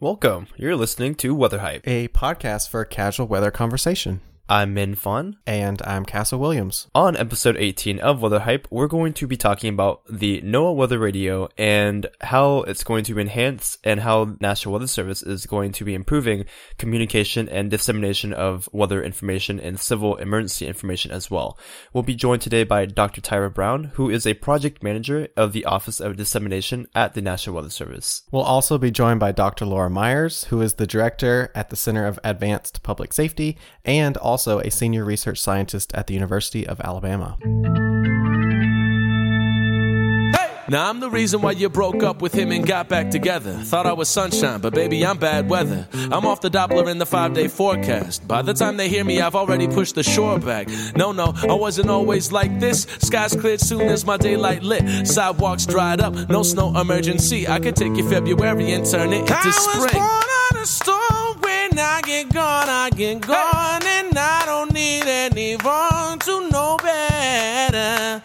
Welcome. You're listening to Weather Hype. a podcast for casual weather conversation. I'm Min Fun. And I'm Castle Williams. On episode 18 of Weather Hype, we're going to be talking about the NOAA Weather Radio and how it's going to enhance and how National Weather Service is going to be improving communication and dissemination of weather information and civil emergency information as well. We'll be joined today by Dr. Tyra Brown, who is a project manager of the Office of Dissemination at the National Weather Service. We'll also be joined by Dr. Laura Myers, who is the director at the Center of Advanced Public Safety and also a senior research scientist at the University of Alabama. Now I'm the reason why you broke up with him and got back together. Thought I was sunshine, but baby, I'm bad weather. I'm off the Doppler in the five day forecast. By the time they hear me, I've already pushed the shore back. No, no, I wasn't always like this. Skies cleared soon as my daylight lit. Sidewalks dried up, no snow emergency. I could take you February and turn it into I was spring. Born on a storm when I get gone, I get gone, and I don't need anyone to know better.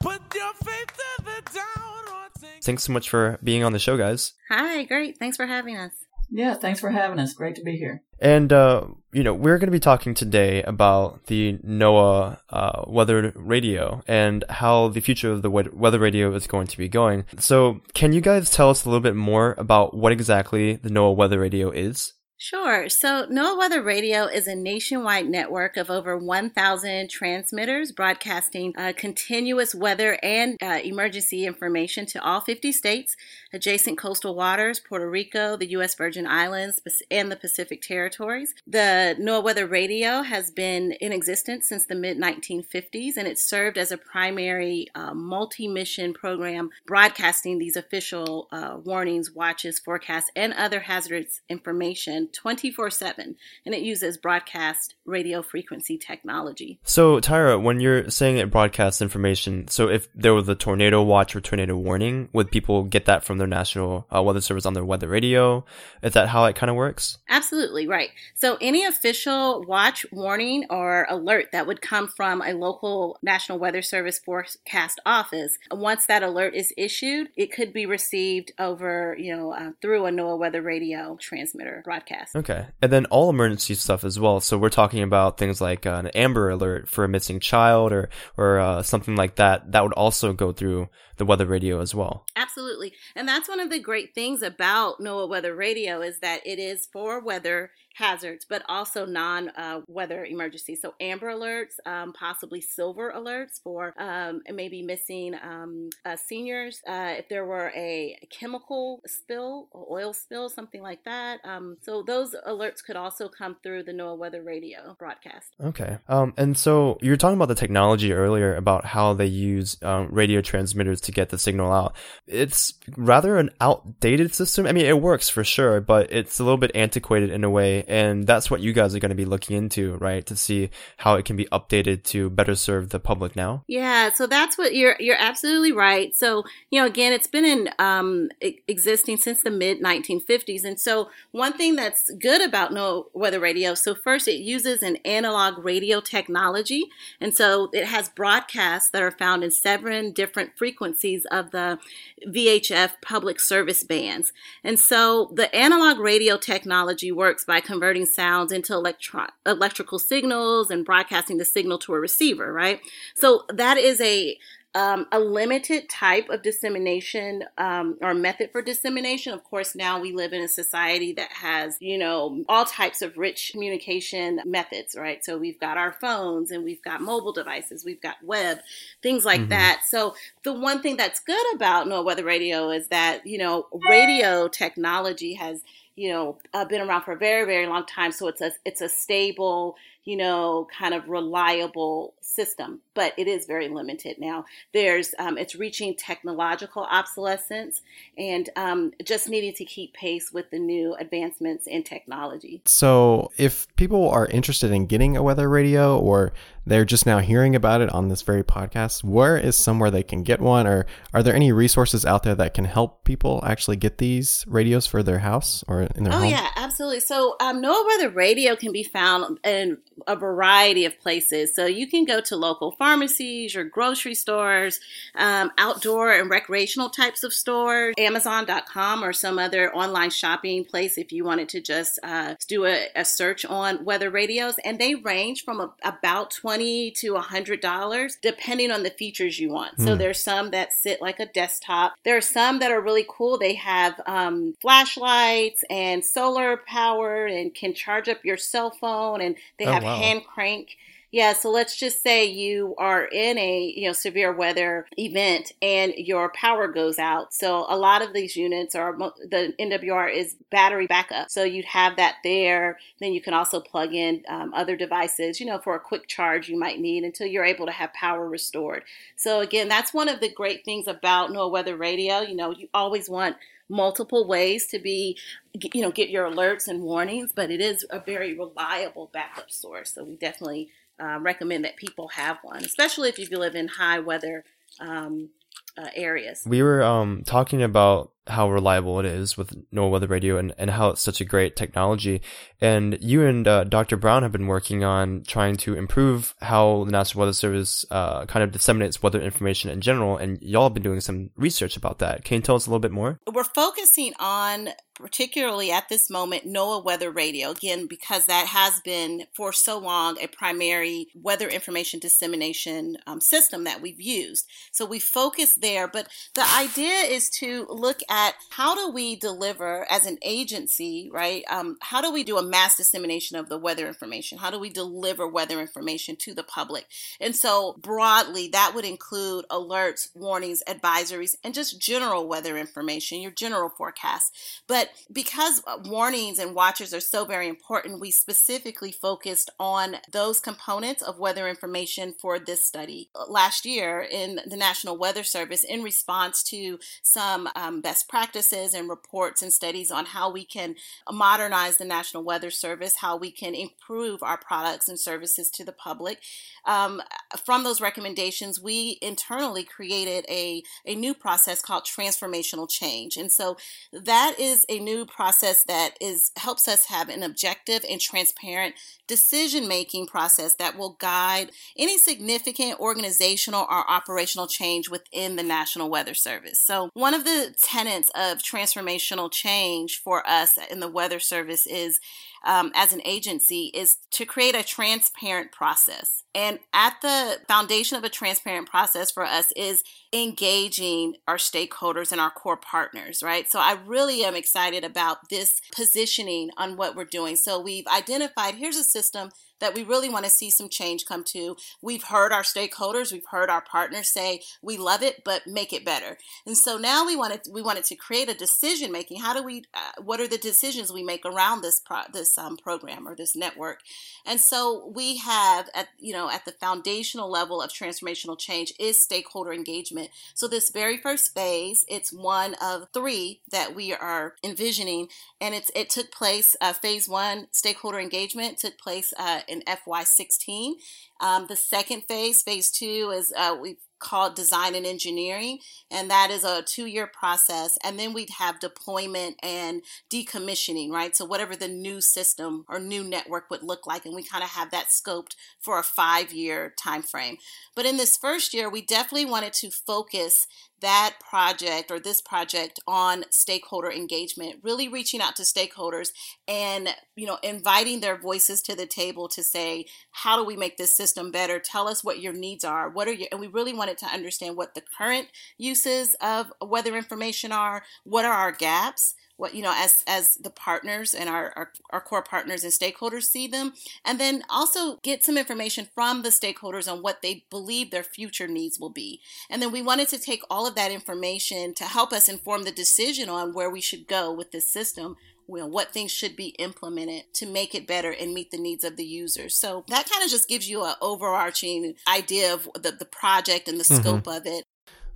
Put your faith to the down or take. Thanks so much for being on the show, guys. Hi, great. Thanks for having us. Yeah, thanks for having us. Great to be here. And, uh, you know, we're going to be talking today about the NOAA uh, weather radio and how the future of the weather radio is going to be going. So, can you guys tell us a little bit more about what exactly the NOAA weather radio is? Sure. So, NOAA Weather Radio is a nationwide network of over 1,000 transmitters broadcasting uh, continuous weather and uh, emergency information to all 50 states, adjacent coastal waters, Puerto Rico, the U.S. Virgin Islands, and the Pacific Territories. The NOAA Weather Radio has been in existence since the mid 1950s, and it served as a primary uh, multi mission program broadcasting these official uh, warnings, watches, forecasts, and other hazardous information 24 7. And it uses broadcast radio frequency technology. So, Tyra, when you're saying it broadcasts information, so if there was a tornado watch or tornado warning, would people get that from their national uh, weather service on their weather radio? Is that how it kind of works? Absolutely, right. So, any official watch, warning, or alert that would come from a local National Weather Service forecast office, once that alert is issued, it could be received over, you know, uh, through a NOAA Weather Radio transmitter broadcast. Okay. And then all emergency stuff as well. So we're talking about things like uh, an Amber Alert for a missing child or, or uh, something like that. That would also go through the weather radio as well. Absolutely. And that's one of the great things about NOAA Weather Radio is that it is for weather hazards, but also non uh, weather emergencies. So, amber alerts, um, possibly silver alerts for um, maybe missing um, uh, seniors. Uh, if there were a chemical spill, oil spill, something like that. Um, so, those alerts could also come through the NOAA Weather Radio broadcast. Okay. Um, and so you were talking about the technology earlier about how they use um, radio transmitters to get the signal out. It's rather an outdated system. I mean, it works for sure, but it's a little bit antiquated in a way. And that's what you guys are going to be looking into, right? To see how it can be updated to better serve the public now. Yeah, so that's what you're you're absolutely right. So you know, again, it's been in um, existing since the mid 1950s, and so one thing that's good about NOAA Weather Radio. So first, it uses an analog radio technology, and so it has broadcasts that are found in seven different frequencies of the VHF public service bands. And so the analog radio technology works by converting sounds into electro- electrical signals and broadcasting the signal to a receiver, right? So that is a um, a limited type of dissemination um, or method for dissemination. Of course, now we live in a society that has, you know, all types of rich communication methods, right? So we've got our phones and we've got mobile devices, we've got web, things like that. So the one thing that's good about NOAA Weather Radio is that, you know, radio technology has you know uh, been around for a very very long time. So it's a it's a stable you know kind of reliable system but it is very limited now there's um, it's reaching technological obsolescence and um, just needing to keep pace with the new advancements in technology So, if people are interested in getting a weather radio or they're just now hearing about it on this very podcast, where is somewhere they can get one? Or are there any resources out there that can help people actually get these radios for their house or in their oh home? yeah, absolutely. So um, NOAA Weather Radio can be found in a variety of places. So you can go to local pharmacies, your grocery stores, um, outdoor and recreational types of stores, Amazon.com or some other online shopping place if you wanted to just uh, do a, a, search on weather radios. And they range from a, about twenty to hundred dollars, depending on the features you want. Mm. So hmm. there's some that sit like a desktop. There are some that are really cool. They have um, flashlights and solar power and can charge up your cell phone, and they oh, have wow. hand crank yeah, so let's just say you are in a, you know, severe weather event and your power goes out. So a lot of these units are the NWR is battery backup. So you'd have that there. Then you can also plug in um, other devices, you know, for a quick charge you might need until you're able to have power restored. So again, that's one of the great things about NOAA Weather Radio. You know, you always want multiple ways to be you know get your alerts and warnings but it is a very reliable backup source so we definitely uh, recommend that people have one, especially if you live in high weather um, uh, areas. We were um, talking about how reliable it is with NOAA Weather Radio and, and how it's such a great technology. And you and uh, Dr. Brown have been working on trying to improve how the National Weather Service uh, kind of disseminates weather information in general. And y'all have been doing some research about that. Can you tell us a little bit more? We're focusing on particularly at this moment, NOAA Weather Radio, again, because that has been for so long a primary weather information dissemination um, system that we've used. So we focus there, but the idea is to look at how do we deliver as an agency, right? Um, how do we do a mass dissemination of the weather information? How do we deliver weather information to the public? And so broadly, that would include alerts, warnings, advisories, and just general weather information, your general forecast. But because uh, warnings and watches are so very important, we specifically focused on those components of weather information for this study. Last year in the National Weather Service, in response to some um, best practices and reports and studies on how we can modernize the National Weather Service, how we can improve our products and services to the public, um, from those recommendations, we internally created a, a new process called transformational change. And so that is a new process that is helps us have an objective and transparent decision making process that will guide any significant organizational or operational change within the National Weather Service. So, one of the tenets of transformational change for us in the Weather Service is um, as an agency is to create a transparent process. And at the foundation of a transparent process for us is engaging our stakeholders and our core partners, right? So I really am excited about this positioning on what we're doing. So we've identified here's a system that we really want to see some change come to. We've heard our stakeholders, we've heard our partners say we love it, but make it better. And so now we wanted we wanted to create a decision making. How do we? Uh, what are the decisions we make around this pro, this um, program or this network? And so we have at you know at the foundational level of transformational change is stakeholder engagement. So this very first phase, it's one of three that we are envisioning, and it's it took place. Uh, phase one, stakeholder engagement, took place uh, in FY16. Um, the second phase, phase two, is uh, we called design and engineering, and that is a two year process. And then we'd have deployment and decommissioning, right? So, whatever the new system or new network would look like, and we kind of have that scoped for a five year time frame. But in this first year, we definitely wanted to focus that project or this project on stakeholder engagement really reaching out to stakeholders and you know inviting their voices to the table to say how do we make this system better? Tell us what your needs are. What are your and we really wanted to understand what the current uses of weather information are. What are our gaps what you know as as the partners and our, our, our core partners and stakeholders see them and then also get some information from the stakeholders on what they believe their future needs will be and then we wanted to take all of that information to help us inform the decision on where we should go with this system well, what things should be implemented to make it better and meet the needs of the users. So that kind of just gives you an overarching idea of the, the project and the mm-hmm. scope of it.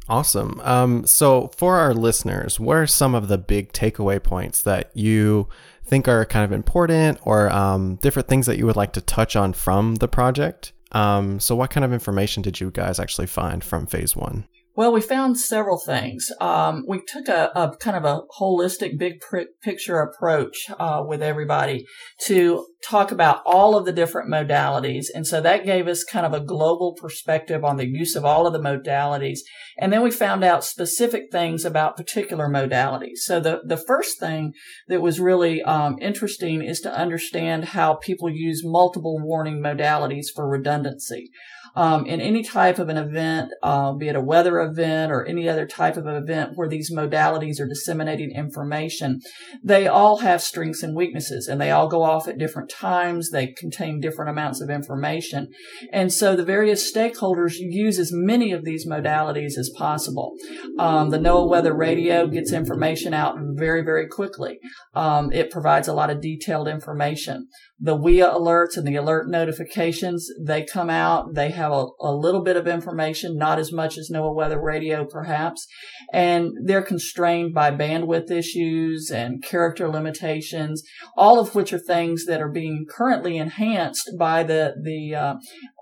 Awesome. Um, so, for our listeners, what are some of the big takeaway points that you think are kind of important or um, different things that you would like to touch on from the project? Um, so, what kind of information did you guys actually find from phase one? Well, we found several things. Um, we took a, a, kind of a holistic, big picture approach uh, with everybody to talk about all of the different modalities. And so that gave us kind of a global perspective on the use of all of the modalities. And then we found out specific things about particular modalities. So the, the first thing that was really um, interesting is to understand how people use multiple warning modalities for redundancy um, in any type of an event, uh, be it a weather event or any other type of event where these modalities are disseminating information, they all have strengths and weaknesses and they all go off at different times. They contain different amounts of information. And so the various stakeholders use as many of these modalities as possible. Um, the NOAA weather radio gets information out very, very quickly. Um, it provides a lot of detailed information the WEA alerts and the alert notifications, they come out. They have a, a, little bit of information, not as much as NOAA Weather Radio, perhaps. And they're constrained by bandwidth issues and character limitations, all of which are things that are being currently enhanced by the, the, uh,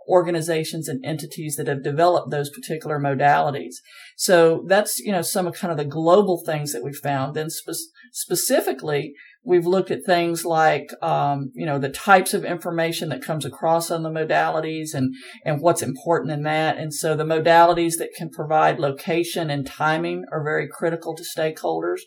organizations and entities that have developed those particular modalities. So that's, you know, some of kind of the global things that we found. Then spe- specifically, We've looked at things like, um, you know, the types of information that comes across on the modalities and, and what's important in that. And so the modalities that can provide location and timing are very critical to stakeholders.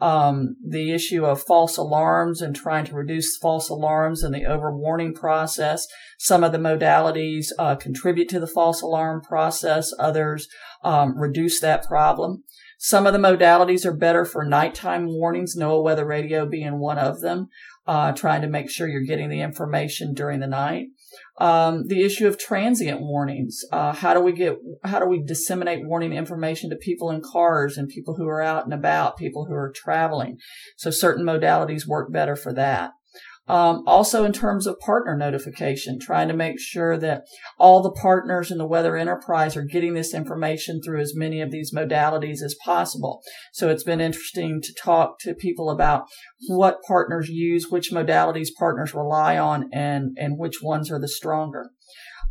Um, the issue of false alarms and trying to reduce false alarms and the overwarning process. Some of the modalities uh, contribute to the false alarm process. Others um, reduce that problem. Some of the modalities are better for nighttime warnings, NOAA weather radio being one of them, uh, trying to make sure you're getting the information during the night. Um, the issue of transient warnings. Uh, how do we get, how do we disseminate warning information to people in cars and people who are out and about, people who are traveling? So certain modalities work better for that. Um, also, in terms of partner notification, trying to make sure that all the partners in the weather enterprise are getting this information through as many of these modalities as possible. So it's been interesting to talk to people about what partners use, which modalities partners rely on, and, and which ones are the stronger.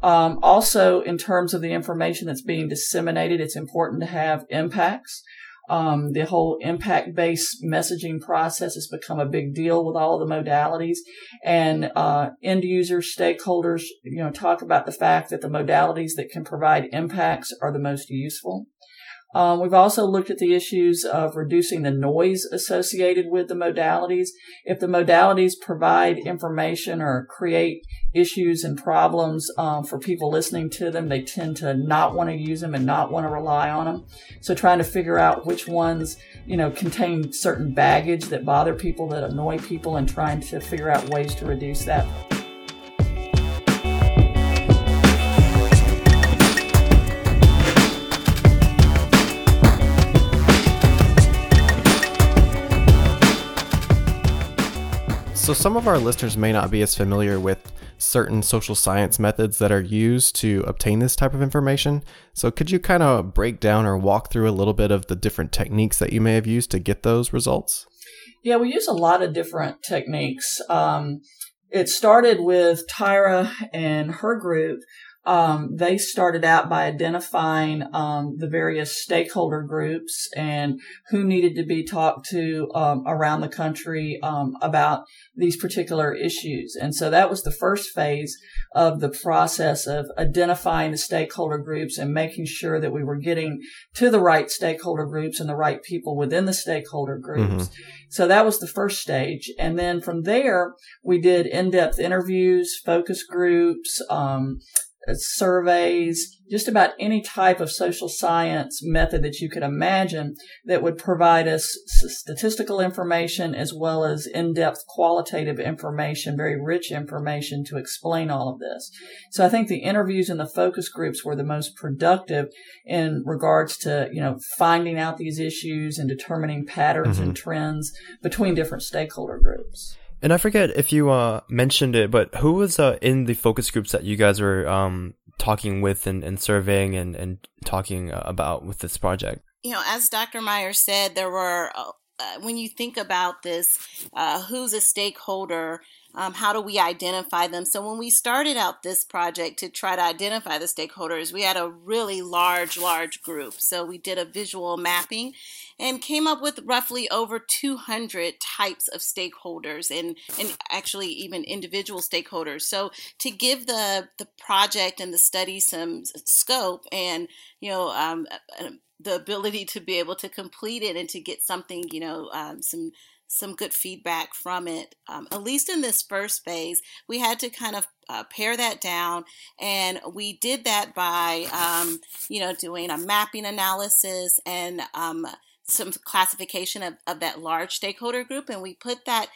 Um, also, in terms of the information that's being disseminated, it's important to have impacts. Um, the whole impact based messaging process has become a big deal with all the modalities and, uh, end users, stakeholders, you know, talk about the fact that the modalities that can provide impacts are the most useful. Um, we've also looked at the issues of reducing the noise associated with the modalities. If the modalities provide information or create issues and problems um, for people listening to them, they tend to not want to use them and not want to rely on them. So trying to figure out which ones, you know, contain certain baggage that bother people, that annoy people, and trying to figure out ways to reduce that. So, some of our listeners may not be as familiar with certain social science methods that are used to obtain this type of information. So, could you kind of break down or walk through a little bit of the different techniques that you may have used to get those results? Yeah, we use a lot of different techniques. Um, it started with Tyra and her group um, they started out by identifying um, the various stakeholder groups and who needed to be talked to um, around the country um, about these particular issues. And so that was the first phase of the process of identifying the stakeholder groups and making sure that we were getting to the right stakeholder groups and the right people within the stakeholder groups. Mm-hmm. So that was the first stage. And then from there, we did in-depth interviews, focus groups, um, surveys, just about any type of social science method that you could imagine that would provide us statistical information as well as in-depth qualitative information, very rich information to explain all of this. So I think the interviews and the focus groups were the most productive in regards to, you know, finding out these issues and determining patterns mm-hmm. and trends between different stakeholder groups. And I forget if you uh, mentioned it, but who was uh, in the focus groups that you guys were um, talking with and, and surveying and, and talking uh, about with this project? You know, as Dr. Meyer said, there were uh, when you think about this, uh, who's a stakeholder? Um, how do we identify them? So when we started out this project to try to identify the stakeholders, we had a really large, large group. So we did a visual mapping and came up with roughly over 200 types of stakeholders and, and actually even individual stakeholders. So to give the, the project and the study some scope and, you know, um, the ability to be able to complete it and to get something, you know, um, some some good feedback from it. Um, at least in this first phase, we had to kind of uh, pare that down, and we did that by, um, you know, doing a mapping analysis and um, some classification of, of that large stakeholder group, and we put that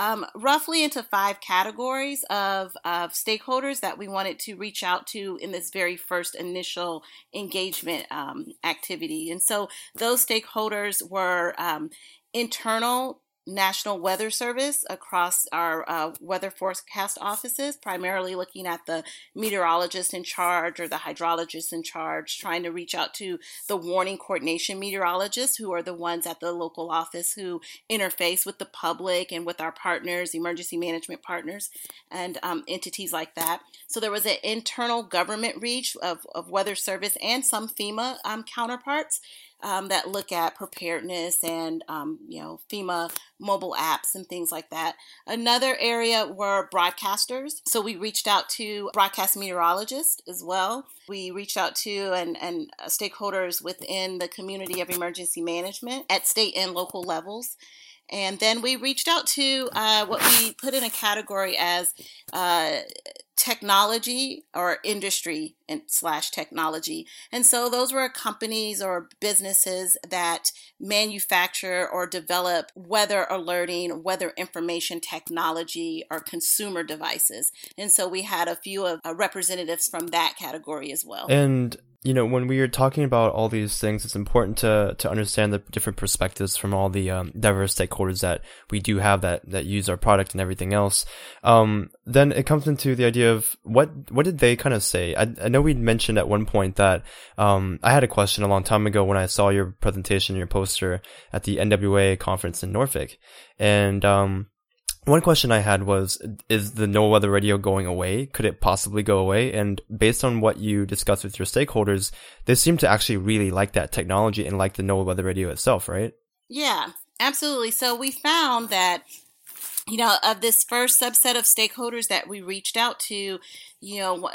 um, roughly into five categories of, of stakeholders that we wanted to reach out to in this very first initial engagement um, activity. And so those stakeholders were um, internal National Weather Service across our uh, weather forecast offices, primarily looking at the meteorologist in charge or the hydrologist in charge, trying to reach out to the warning coordination meteorologists, who are the ones at the local office who interface with the public and with our partners, emergency management partners, and um, entities like that. So there was an internal government reach of, of Weather Service and some FEMA um, counterparts um, that look at preparedness and um, you know FEMA mobile apps and things like that. Another area were broadcasters. So we reached out to broadcast meteorologists as well. We reached out to and, and stakeholders within the community of emergency management at state and local levels. And then we reached out to uh, what we put in a category as uh, technology or industry and slash technology. And so those were companies or businesses that manufacture or develop weather alerting, weather information technology, or consumer devices. And so we had a few of uh, representatives from that category as well. And you know, when we are talking about all these things, it's important to to understand the different perspectives from all the um, diverse stakeholders that we do have that that use our product and everything else. Um, then it comes into the idea what what did they kind of say? I, I know we mentioned at one point that um, I had a question a long time ago when I saw your presentation, your poster at the NWA conference in Norfolk, and um, one question I had was, is the NOAA Weather Radio going away? Could it possibly go away? And based on what you discussed with your stakeholders, they seem to actually really like that technology and like the NOAA Weather Radio itself, right? Yeah, absolutely. So we found that you know, of this first subset of stakeholders that we reached out to, you know,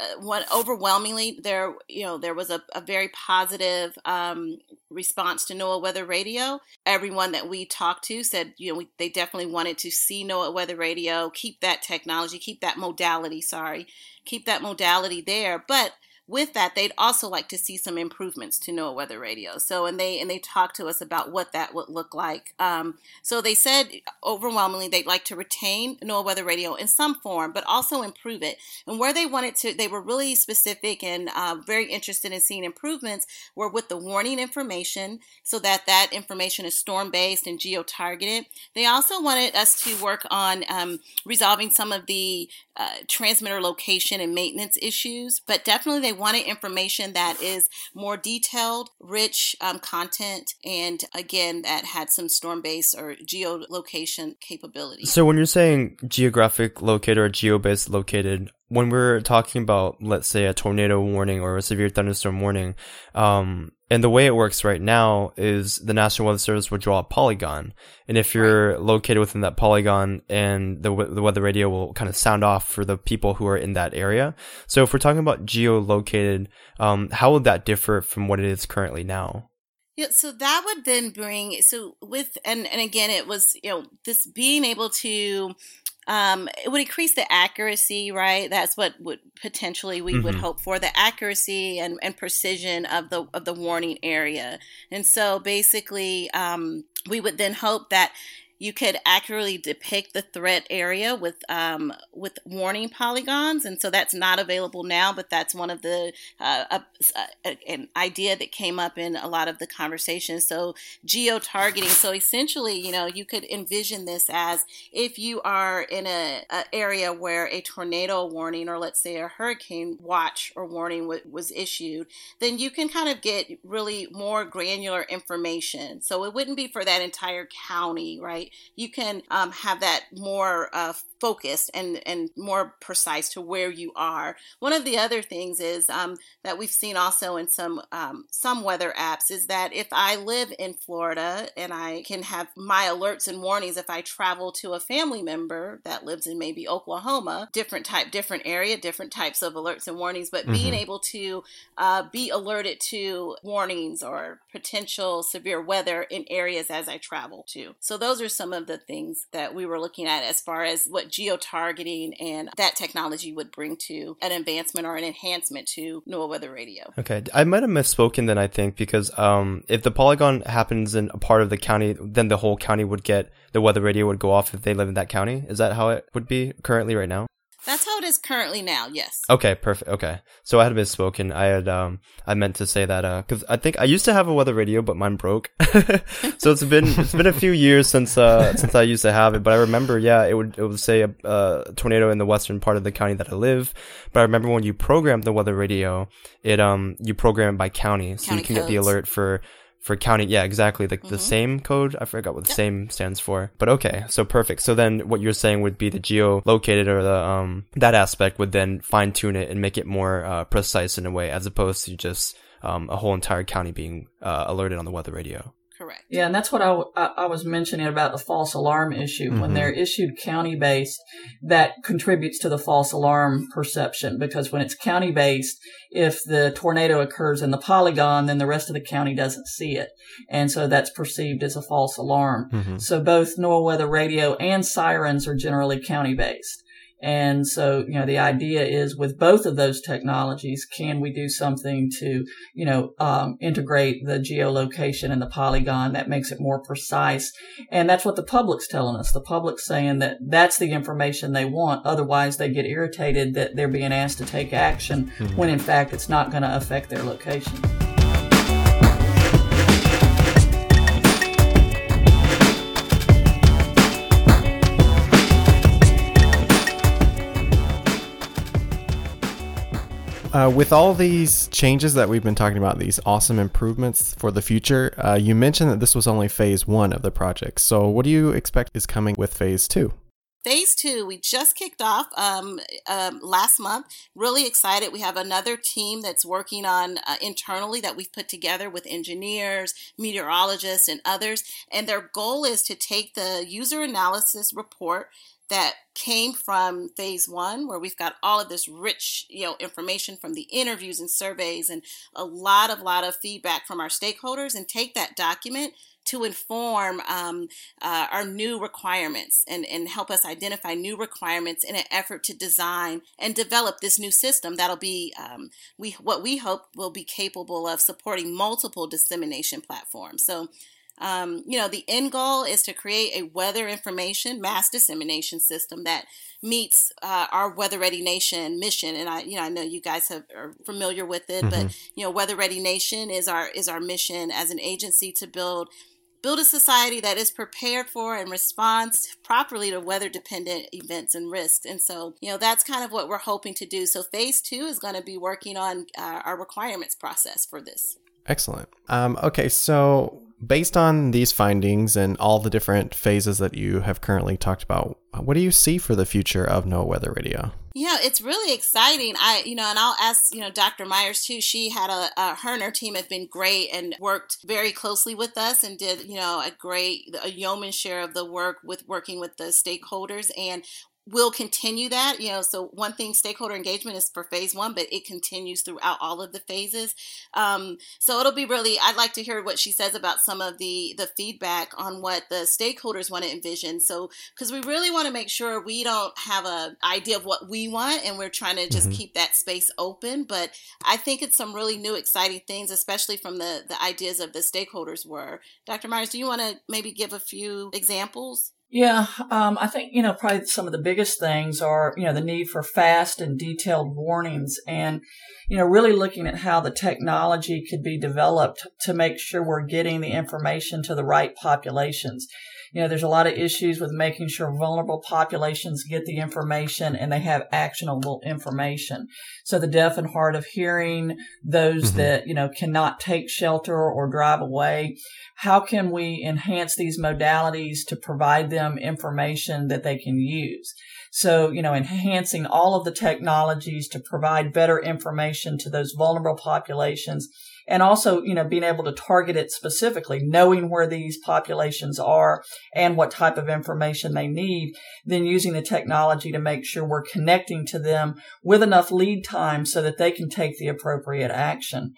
overwhelmingly there, you know, there was a, a very positive um, response to NOAA Weather Radio. Everyone that we talked to said, you know, we, they definitely wanted to see NOAA Weather Radio, keep that technology, keep that modality, sorry, keep that modality there. But with that, they'd also like to see some improvements to NOAA Weather Radio. So, and they and they talked to us about what that would look like. Um, so they said overwhelmingly they'd like to retain NOAA Weather Radio in some form, but also improve it. And where they wanted to, they were really specific and uh, very interested in seeing improvements. Were with the warning information, so that that information is storm based and geo targeted. They also wanted us to work on um, resolving some of the uh, transmitter location and maintenance issues, but definitely they wanted information that is more detailed, rich um, content, and again, that had some storm based or geolocation capability. So, when you're saying geographic located or geo based located, when we're talking about, let's say, a tornado warning or a severe thunderstorm warning, um, and the way it works right now is the National Weather Service will draw a polygon. And if you're right. located within that polygon and the, the weather radio will kind of sound off for the people who are in that area. So if we're talking about geolocated, um, how would that differ from what it is currently now? Yeah, so that would then bring so with and and again it was you know this being able to um, it would increase the accuracy, right? That's what would potentially we mm-hmm. would hope for the accuracy and, and precision of the of the warning area. And so basically, um, we would then hope that you could accurately depict the threat area with um, with warning polygons, and so that's not available now. But that's one of the uh, uh, an idea that came up in a lot of the conversations. So geo targeting. So essentially, you know, you could envision this as if you are in a, a, area where a tornado warning or let's say a hurricane watch or warning w- was issued, then you can kind of get really more granular information. So it wouldn't be for that entire county, right? You can um, have that more uh, focused and, and more precise to where you are. One of the other things is um, that we've seen also in some um, some weather apps is that if I live in Florida and I can have my alerts and warnings if I travel to a family member that lives in maybe Oklahoma, different type, different area, different types of alerts and warnings, but mm-hmm. being able to uh, be alerted to warnings or potential severe weather in areas as I travel to. So those are some of the things that we were looking at as far as what geo targeting and that technology would bring to an advancement or an enhancement to NOAA Weather Radio. Okay, I might have misspoken then. I think because um, if the polygon happens in a part of the county, then the whole county would get the weather radio would go off if they live in that county. Is that how it would be currently right now? That's how it is currently now. Yes. Okay, perfect. Okay, so I had misspoken. I had um I meant to say that uh because I think I used to have a weather radio, but mine broke. so it's been it's been a few years since uh since I used to have it. But I remember, yeah, it would it would say a, a tornado in the western part of the county that I live. But I remember when you programmed the weather radio, it um you program it by county, so county you can codes. get the alert for for counting. Yeah, exactly. Like mm-hmm. the same code. I forgot what the yep. SAME stands for. But okay, so perfect. So then what you're saying would be the geo located or the um that aspect would then fine tune it and make it more uh, precise in a way, as opposed to just um, a whole entire county being uh, alerted on the weather radio. Correct. Yeah, and that's what I, I, I was mentioning about the false alarm issue. Mm-hmm. When they're issued county based, that contributes to the false alarm perception because when it's county based, if the tornado occurs in the polygon, then the rest of the county doesn't see it. And so that's perceived as a false alarm. Mm-hmm. So both NOAA Weather Radio and sirens are generally county based. And so, you know, the idea is with both of those technologies, can we do something to, you know, um, integrate the geolocation and the polygon that makes it more precise? And that's what the public's telling us. The public's saying that that's the information they want. Otherwise, they get irritated that they're being asked to take action mm-hmm. when in fact it's not going to affect their location. Uh, with all these changes that we've been talking about, these awesome improvements for the future, uh, you mentioned that this was only phase one of the project. So, what do you expect is coming with phase two? Phase two, we just kicked off um, um, last month. Really excited. We have another team that's working on uh, internally that we've put together with engineers, meteorologists, and others. And their goal is to take the user analysis report that came from phase one where we've got all of this rich you know information from the interviews and surveys and a lot of lot of feedback from our stakeholders and take that document to inform um, uh, our new requirements and, and help us identify new requirements in an effort to design and develop this new system that'll be um, we what we hope will be capable of supporting multiple dissemination platforms. So um, you know, the end goal is to create a weather information mass dissemination system that meets uh, our Weather Ready Nation mission. And I, you know, I know you guys have, are familiar with it, mm-hmm. but you know, Weather Ready Nation is our is our mission as an agency to build build a society that is prepared for and responds properly to weather dependent events and risks. And so, you know, that's kind of what we're hoping to do. So, phase two is going to be working on uh, our requirements process for this. Excellent. Um, okay, so based on these findings and all the different phases that you have currently talked about, what do you see for the future of NOAA Weather Radio? Yeah, it's really exciting. I, you know, and I'll ask, you know, Dr. Myers too. She had a, uh, her and her team have been great and worked very closely with us and did, you know, a great, a yeoman share of the work with working with the stakeholders. And we'll continue that you know so one thing stakeholder engagement is for phase one but it continues throughout all of the phases. Um, so it'll be really i'd like to hear what she says about some of the the feedback on what the stakeholders want to envision. So because we really want to make sure we don't have a idea of what we want and we're trying to just mm-hmm. keep that space open but i think it's some really new exciting things especially from the the ideas of the stakeholders were. Dr myers do you want to maybe give a few examples yeah, um, I think, you know, probably some of the biggest things are, you know, the need for fast and detailed warnings and, you know, really looking at how the technology could be developed to make sure we're getting the information to the right populations you know, there's a lot of issues with making sure vulnerable populations get the information and they have actionable information. So the deaf and hard of hearing, those mm-hmm. that, you know, cannot take shelter or drive away, how can we enhance these modalities to provide them information that they can use? So, you know, enhancing all of the technologies to provide better information to those vulnerable populations and also, you know, being able to target it specifically, knowing where these populations are and what type of information they need, then using the technology to make sure we're connecting to them with enough lead time so that they can take the appropriate action.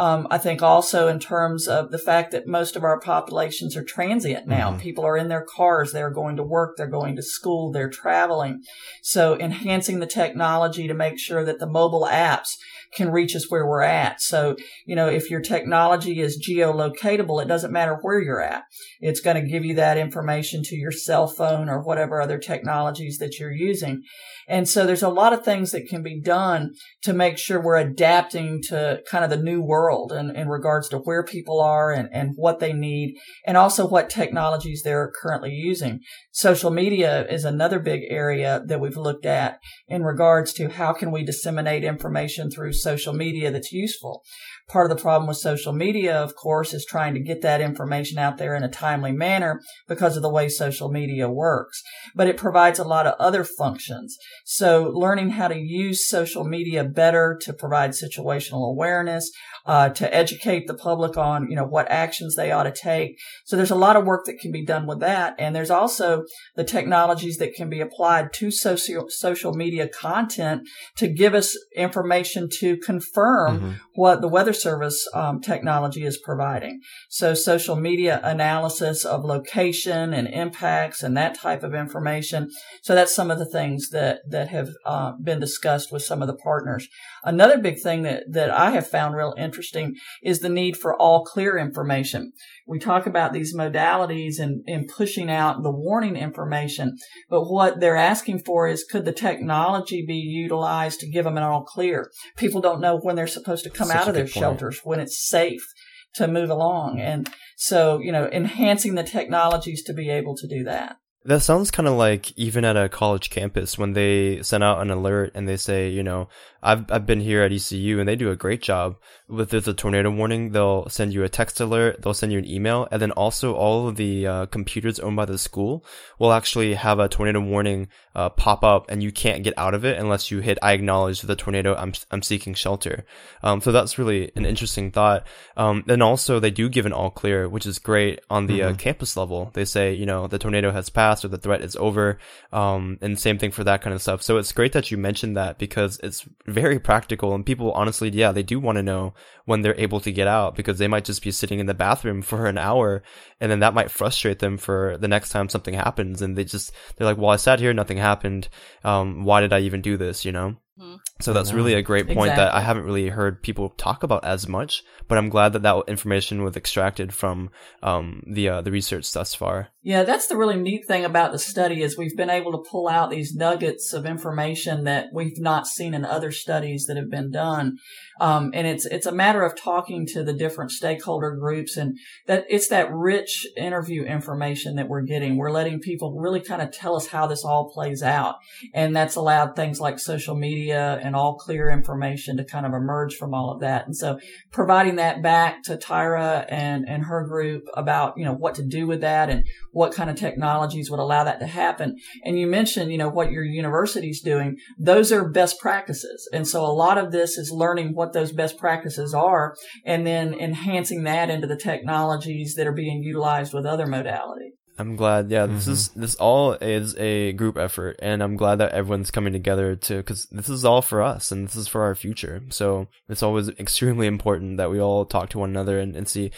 Um, I think also in terms of the fact that most of our populations are transient now. Mm-hmm. People are in their cars, they're going to work, they're going to school, they're traveling. So enhancing the technology to make sure that the mobile apps can reach us where we're at. So, you know, if your technology is geolocatable, it doesn't matter where you're at. It's going to give you that information to your cell phone or whatever other technologies that you're using. And so there's a lot of things that can be done to make sure we're adapting to kind of the new world and in regards to where people are and, and what they need and also what technologies they're currently using. Social media is another big area that we've looked at in regards to how can we disseminate information through social media that's useful. Part of the problem with social media, of course, is trying to get that information out there in a timely manner because of the way social media works. But it provides a lot of other functions. So learning how to use social media better to provide situational awareness, uh, to educate the public on, you know, what actions they ought to take. So there's a lot of work that can be done with that. And there's also the technologies that can be applied to social, social media content to give us information to confirm mm-hmm. what the Weather Service um, technology is providing. So social media analysis of location and impacts and that type of information. So that's some of the things that, that have uh, been discussed with some of the partners. Another big thing that, that I have found real interesting is the need for all clear information. We talk about these modalities and, and pushing out the warning information, but what they're asking for is could the technology be utilized to give them an all clear? People don't know when they're supposed to come Such out of their point. shelters, when it's safe to move along. And so, you know, enhancing the technologies to be able to do that. That sounds kind of like even at a college campus when they send out an alert and they say, you know, I've I've been here at ECU and they do a great job. If there's a tornado warning, they'll send you a text alert, they'll send you an email, and then also all of the uh, computers owned by the school will actually have a tornado warning uh, pop up, and you can't get out of it unless you hit "I acknowledge the tornado. I'm I'm seeking shelter." Um, so that's really an interesting thought. Um, and also they do give an all clear, which is great on the uh, mm-hmm. uh, campus level. They say, you know, the tornado has passed or the threat is over, um, and same thing for that kind of stuff. So it's great that you mentioned that because it's very practical and people honestly, yeah, they do want to know when they're able to get out because they might just be sitting in the bathroom for an hour and then that might frustrate them for the next time something happens and they just, they're like, well, I sat here, nothing happened. Um, why did I even do this, you know? Mm-hmm. So that's really a great point exactly. that I haven't really heard people talk about as much, but I'm glad that that information was extracted from um, the uh, the research thus far. Yeah, that's the really neat thing about the study is we've been able to pull out these nuggets of information that we've not seen in other studies that have been done, um, and it's it's a matter of talking to the different stakeholder groups and that it's that rich interview information that we're getting. We're letting people really kind of tell us how this all plays out, and that's allowed things like social media and all clear information to kind of emerge from all of that. And so providing that back to Tyra and, and her group about, you know, what to do with that and what kind of technologies would allow that to happen. And you mentioned, you know, what your university's doing. Those are best practices. And so a lot of this is learning what those best practices are and then enhancing that into the technologies that are being utilized with other modalities. I'm glad. Yeah, this mm-hmm. is this all is a group effort, and I'm glad that everyone's coming together to because this is all for us and this is for our future. So it's always extremely important that we all talk to one another and, and see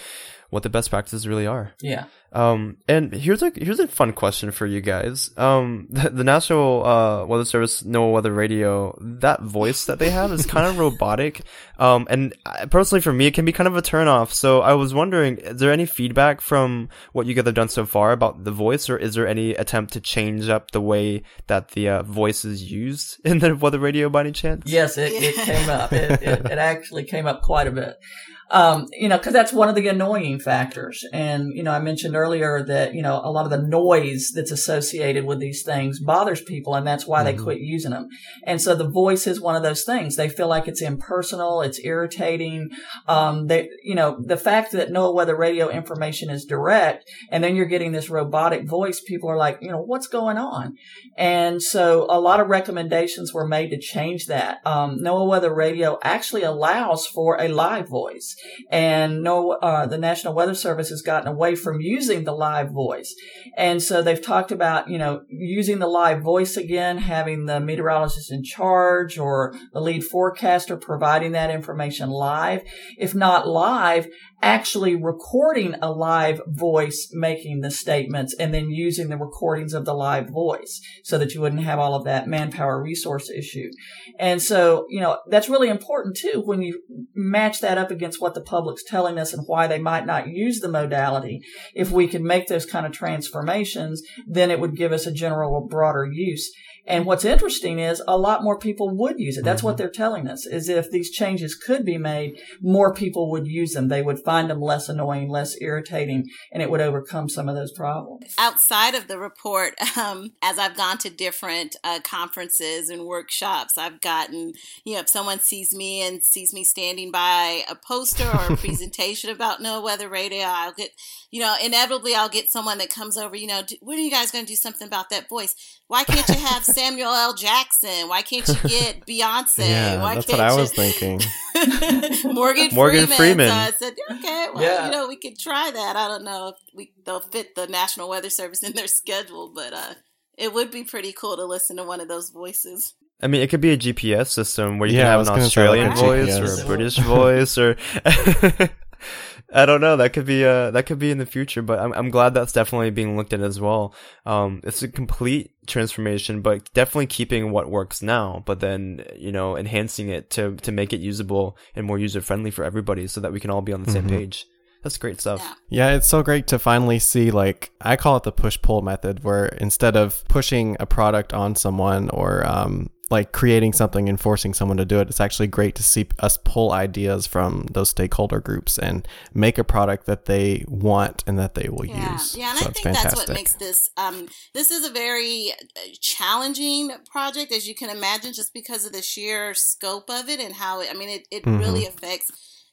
what the best practices really are. Yeah. Um, and here's a here's a fun question for you guys. Um, the, the National uh, Weather Service NOAA Weather Radio, that voice that they have is kind of robotic. Um, and I- personally, for me, it can be kind of a turnoff. So I was wondering, is there any feedback from what you guys have done so far about the voice, or is there any attempt to change up the way that the uh, voice is used in the weather radio by any chance? Yes, it, it came up. It, it, it actually came up quite a bit. Um, you know, cause that's one of the annoying factors. And, you know, I mentioned earlier that, you know, a lot of the noise that's associated with these things bothers people and that's why they quit using them. And so the voice is one of those things. They feel like it's impersonal. It's irritating. Um, they, you know, the fact that NOAA weather radio information is direct and then you're getting this robotic voice, people are like, you know, what's going on? And so a lot of recommendations were made to change that. Um, NOAA Weather Radio actually allows for a live voice, and no, uh, the National Weather Service has gotten away from using the live voice, and so they've talked about you know using the live voice again, having the meteorologist in charge or the lead forecaster providing that information live. If not live, actually recording a live voice making the statements and then using the recordings of the live voice so that you wouldn't have all of that manpower resource issue. And so, you know, that's really important too when you match that up against what the public's telling us and why they might not use the modality. If we can make those kind of transformations, then it would give us a general broader use. And what's interesting is a lot more people would use it. That's what they're telling us is if these changes could be made, more people would use them. They would find them less annoying, less irritating, and it would overcome some of those problems. outside of the report, um, as I've gone to different uh, conferences and workshops, I've gotten, you know, if someone sees me and sees me standing by a poster or a presentation about NOAA weather radio, I'll get, you know, inevitably I'll get someone that comes over, you know, "Do- when are you guys going to do something about that voice? Why can't you have Samuel L. Jackson? Why can't you get Beyonce? Yeah, Why that's can't what I you- was thinking. Morgan, Morgan Freeman. Freeman. So I said, okay, well, Yeah. you know, we could try that. I don't know if we they'll fit the National Weather Service in their schedule, but uh, it would be pretty cool to listen to one of those voices. I mean, it could be a GPS system where you Yeah, can have an gonna like Australian voice GPS. or a British voice or I don't know. That could be uh that could be in the future, but I'm I'm glad that's definitely being looked at as well. Um, it's a complete transformation, but definitely keeping what works now, but then you know enhancing it to to make it usable and more user friendly for everybody, so that we can all be on the same mm-hmm. page. That's great stuff. Yeah. Yeah, it's so great to finally see, like, I call it the push pull method, where instead of pushing a product on someone or, um, like creating something and forcing someone to do it, it's actually great to see us pull ideas from those stakeholder groups and make a product that they want and that they will Yeah, use. yeah, and so I think fantastic. that's what makes this. Um, this is a very uh, challenging project, as you can imagine, just because of the sheer scope of it and how it. I mean, it, it Mm-hmm. really affects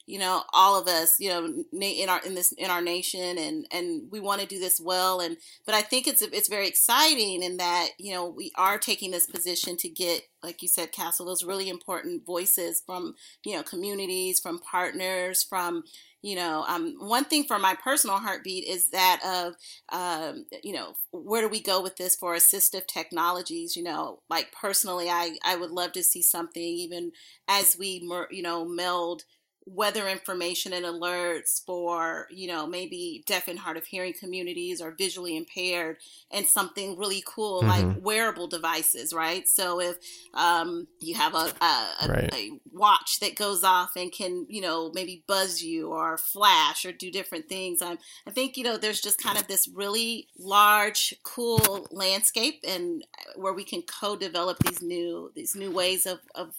you know all of us you know in our in this in our nation and and we want to do this well and but i think it's it's very exciting in that you know we are taking this position to get like you said castle those really important voices from you know communities from partners from you know um, one thing for my personal heartbeat is that of um, you know where do we go with this for assistive technologies you know? Like personally i i would love to see something even as we mer- you know meld weather information and alerts for you know maybe deaf and hard of hearing communities or visually impaired and something really cool like wearable devices right so if um, you have a, a, a, Right. a watch that goes off and can you know maybe buzz you or flash or do different things um, i think you know there's just kind of this really large cool landscape and uh, where we can co-develop these new these new ways of, of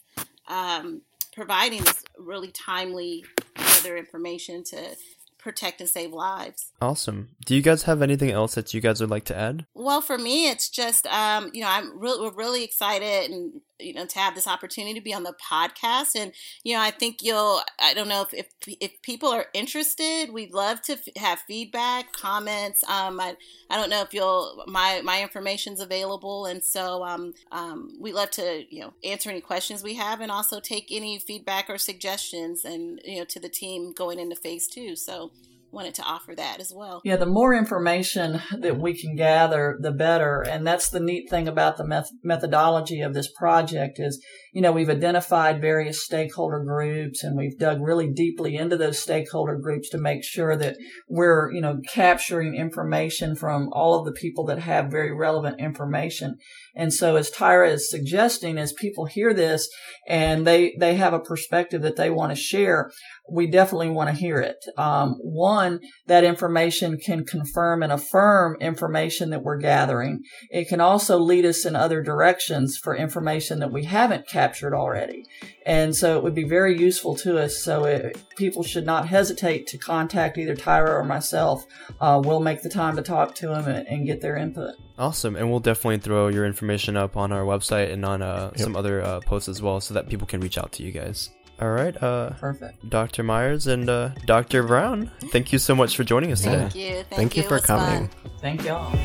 um, providing this really timely weather information to protect and save lives. Awesome. Do you guys have anything else that you guys would like to add? Well, for me, it's just um, you know I'm really we're really excited and you know to have this opportunity to be on the podcast, and you know I think you'll I don't know if if, if people are interested, we'd love to f- have feedback, comments. Um, I I don't know if you'll my my information's available, and so um um we love to you know answer any questions we have, and also take any feedback or suggestions, and you know to the team going into phase two. So wanted to offer that as well. Yeah, the more information that we can gather, the better. And that's the neat thing about the meth- methodology of this project is, you know, we've identified various stakeholder groups and we've dug really deeply into those stakeholder groups to make sure that we're, you know, capturing information from all of the people that have very relevant information. And so as Tyra is suggesting, as people hear this and they, they have a perspective that they want to share, we definitely want to hear it. Um, one, that information can confirm and affirm information that we're gathering. It can also lead us in other directions for information that we haven't captured already. And so it would be very useful to us. So it, people should not hesitate to contact either Tyra or myself. Uh, we'll make the time to talk to them and, and, get their input. Awesome. And we'll definitely throw your information up on our website and on uh, yep. some other uh, posts as well so that people can reach out to you guys. All right. Uh, Perfect. Dr. Myers and uh, Dr. Brown, thank you so much for joining us today. thank today. You. Thank, thank you. you for coming. Fun. Thank y'all.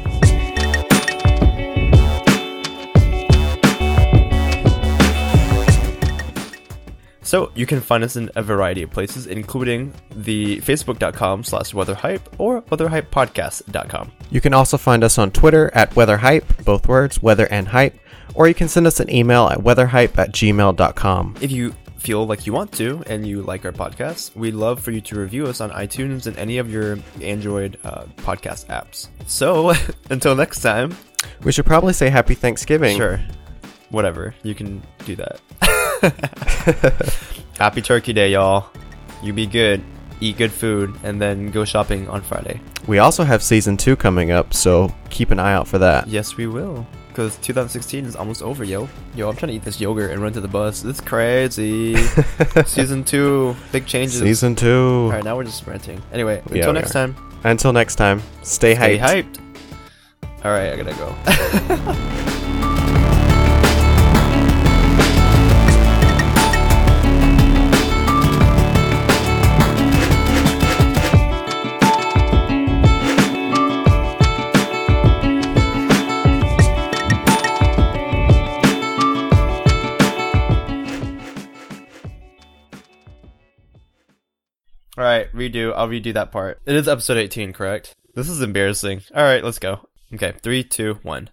So you can find us in a variety of places, including the facebook.com slash weatherhype or weatherhypepodcast.com. You can also find us on Twitter at weatherhype, both words, weather and hype, or you can send us an email at weatherhype at gmail.com. If you feel like you want to and you like our podcast, we'd love for you to review us on iTunes and any of your Android uh, podcast apps. So until next time, we should probably say happy Thanksgiving. Sure. Whatever. You can do that. happy Turkey Day, y'all. You be good, eat good food, and then go shopping on Friday. We also have season two coming up, so keep an eye out for that. Yes, we will because 2016 is almost over, yo. Yo, I'm trying to eat this yogurt and run to the bus. It's crazy. Season two, big changes. Season two. All right, now we're just ranting. Anyway, until next time. Until next time, stay, stay hyped. hyped. All right, I gotta go. All right, redo. I'll redo that part. It is episode 18, correct? This is embarrassing. All right, let's go. Okay, three, two, one.